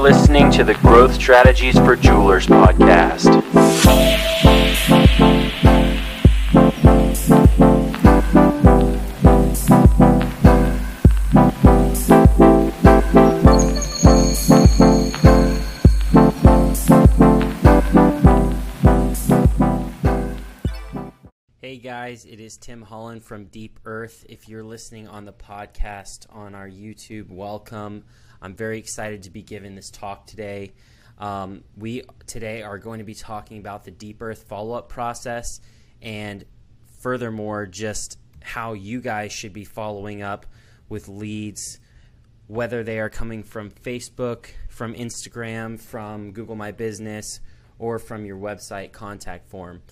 listening to the Growth Strategies for Jewelers podcast. Hey guys, it is Tim Holland from Deep Earth. If you're listening on the podcast on our YouTube, welcome. I'm very excited to be giving this talk today. Um, we today are going to be talking about the Deep Earth follow up process and furthermore, just how you guys should be following up with leads, whether they are coming from Facebook, from Instagram, from Google My Business, or from your website contact form.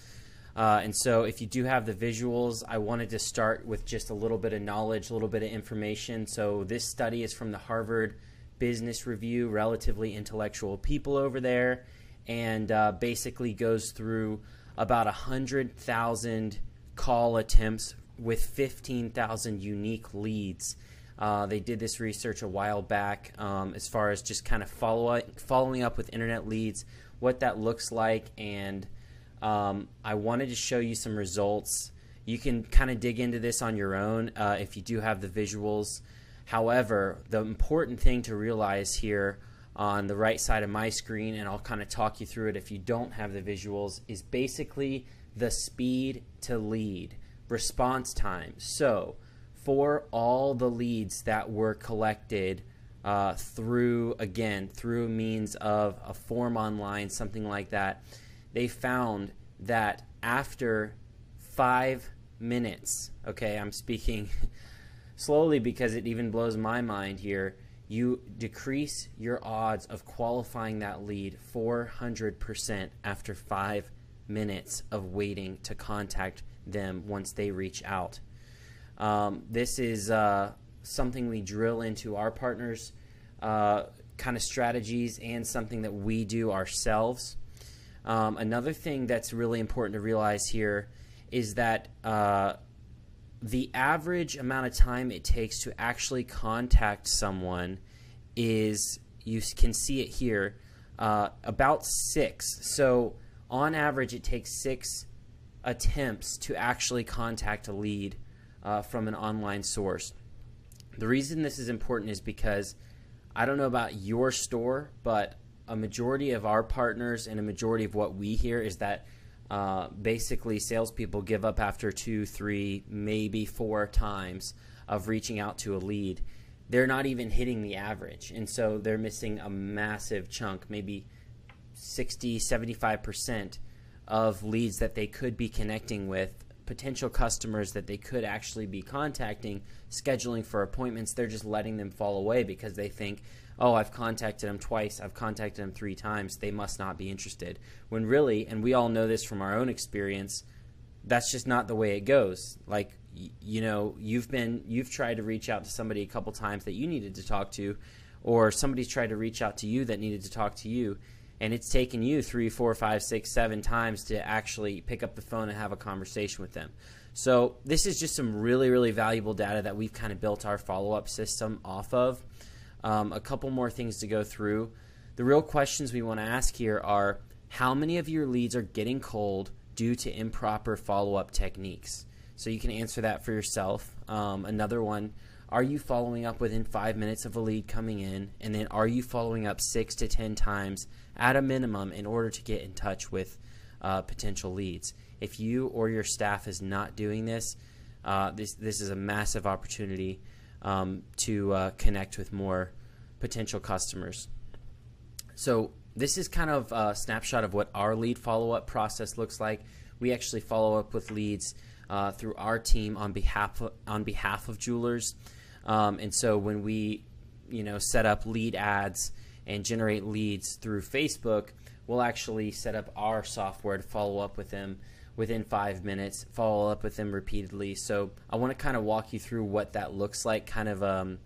Uh, and so, if you do have the visuals, I wanted to start with just a little bit of knowledge, a little bit of information. So, this study is from the Harvard Business Review, relatively intellectual people over there, and uh, basically goes through about 100,000 call attempts with 15,000 unique leads. Uh, they did this research a while back um, as far as just kind of follow up, following up with internet leads, what that looks like, and um, I wanted to show you some results. You can kind of dig into this on your own uh, if you do have the visuals. However, the important thing to realize here on the right side of my screen, and I'll kind of talk you through it if you don't have the visuals, is basically the speed to lead, response time. So, for all the leads that were collected uh, through, again, through means of a form online, something like that, they found that after five minutes, okay, I'm speaking slowly because it even blows my mind here, you decrease your odds of qualifying that lead 400% after five minutes of waiting to contact them once they reach out. Um, this is uh, something we drill into our partners' uh, kind of strategies and something that we do ourselves. Um, another thing that's really important to realize here is that uh, the average amount of time it takes to actually contact someone is, you can see it here, uh, about six. So, on average, it takes six attempts to actually contact a lead uh, from an online source. The reason this is important is because I don't know about your store, but a majority of our partners and a majority of what we hear is that uh, basically salespeople give up after two, three, maybe four times of reaching out to a lead. They're not even hitting the average. And so they're missing a massive chunk, maybe 60, 75% of leads that they could be connecting with, potential customers that they could actually be contacting, scheduling for appointments. They're just letting them fall away because they think, oh, I've contacted them twice, I've contacted them three times, they must not be interested. When really, and we all know this from our own experience, that's just not the way it goes. Like, you know, you've been, you've tried to reach out to somebody a couple times that you needed to talk to, or somebody's tried to reach out to you that needed to talk to you, and it's taken you three, four, five, six, seven times to actually pick up the phone and have a conversation with them. So, this is just some really, really valuable data that we've kind of built our follow up system off of. Um, a couple more things to go through. The real questions we want to ask here are how many of your leads are getting cold due to improper follow up techniques? So you can answer that for yourself. Um, another one are you following up within five minutes of a lead coming in? And then are you following up six to 10 times at a minimum in order to get in touch with uh, potential leads? If you or your staff is not doing this, uh, this, this is a massive opportunity um, to uh, connect with more potential customers. So this is kind of a snapshot of what our lead follow-up process looks like. We actually follow up with leads uh, through our team on behalf of, on behalf of jewelers, um, and so when we, you know, set up lead ads and generate leads through Facebook, we'll actually set up our software to follow up with them within five minutes, follow up with them repeatedly. So I want to kind of walk you through what that looks like, kind of um,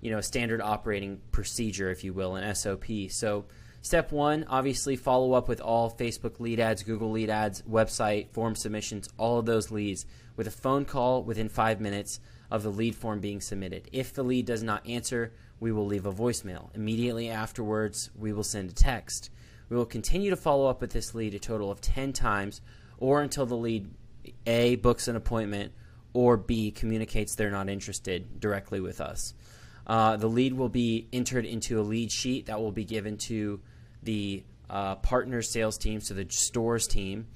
you know, a standard operating procedure, if you will, an SOP. So step one, obviously follow up with all Facebook lead ads, Google lead ads, website, form submissions, all of those leads with a phone call within five minutes of the lead form being submitted. If the lead does not answer we will leave a voicemail. Immediately afterwards, we will send a text. We will continue to follow up with this lead a total of 10 times or until the lead A books an appointment or B communicates they're not interested directly with us. Uh, the lead will be entered into a lead sheet that will be given to the uh, partner sales team, so the stores team,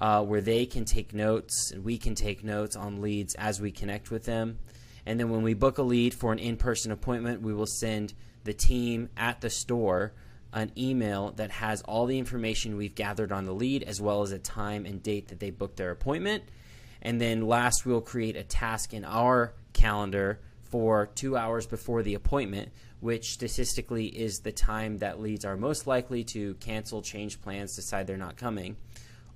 uh, where they can take notes and we can take notes on leads as we connect with them. And then when we book a lead for an in person appointment, we will send the team at the store an email that has all the information we've gathered on the lead as well as a time and date that they booked their appointment. And then last, we'll create a task in our calendar for two hours before the appointment, which statistically is the time that leads are most likely to cancel, change plans, decide they're not coming,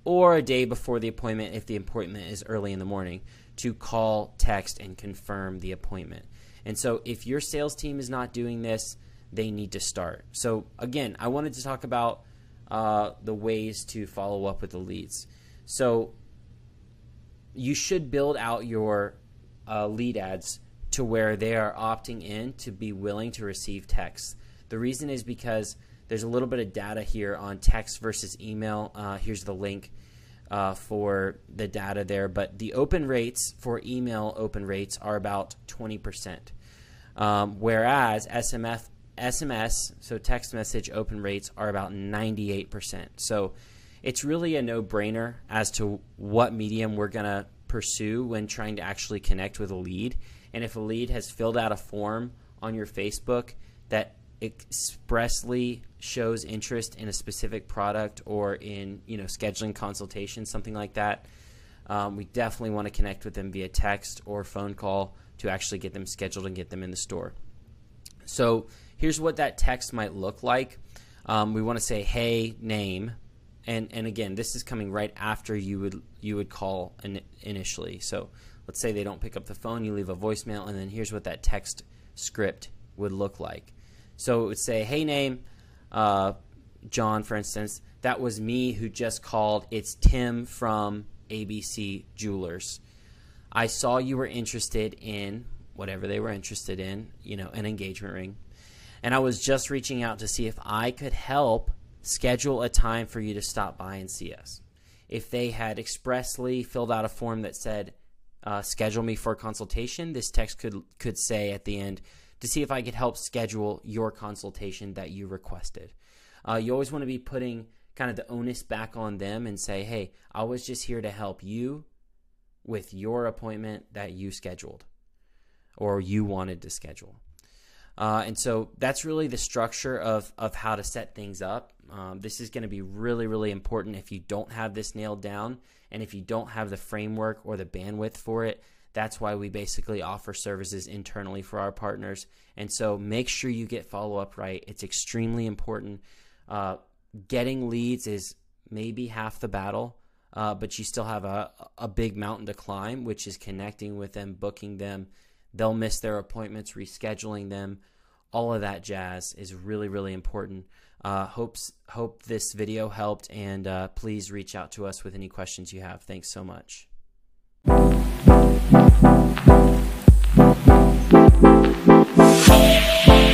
or a day before the appointment if the appointment is early in the morning to call, text, and confirm the appointment. And so if your sales team is not doing this, they need to start. So, again, I wanted to talk about uh, the ways to follow up with the leads. So, you should build out your uh, lead ads to where they are opting in to be willing to receive text. The reason is because there's a little bit of data here on text versus email. Uh, here's the link uh, for the data there, but the open rates for email open rates are about 20%, um, whereas SMS SMS, so text message open rates are about 98%. So it's really a no brainer as to what medium we're going to pursue when trying to actually connect with a lead. And if a lead has filled out a form on your Facebook that expressly shows interest in a specific product or in you know scheduling consultation, something like that, um, we definitely want to connect with them via text or phone call to actually get them scheduled and get them in the store. So here's what that text might look like. Um, we want to say hey name, and and again this is coming right after you would you would call in, initially. So let's say they don't pick up the phone, you leave a voicemail, and then here's what that text script would look like. So it would say hey name, uh, John for instance. That was me who just called. It's Tim from ABC Jewelers. I saw you were interested in whatever they were interested in, you know, an engagement ring and I was just reaching out to see if I could help schedule a time for you to stop by and see us. If they had expressly filled out a form that said, uh, schedule me for a consultation, this text could, could say at the end, to see if I could help schedule your consultation that you requested. Uh, you always want to be putting kind of the onus back on them and say, hey, I was just here to help you with your appointment that you scheduled or you wanted to schedule. Uh, and so that's really the structure of, of how to set things up. Um, this is going to be really, really important if you don't have this nailed down and if you don't have the framework or the bandwidth for it. That's why we basically offer services internally for our partners. And so make sure you get follow up right. It's extremely important. Uh, getting leads is maybe half the battle, uh, but you still have a, a big mountain to climb, which is connecting with them, booking them, They'll miss their appointments, rescheduling them. All of that jazz is really, really important. Uh, hopes hope this video helped, and uh, please reach out to us with any questions you have. Thanks so much. Thank you.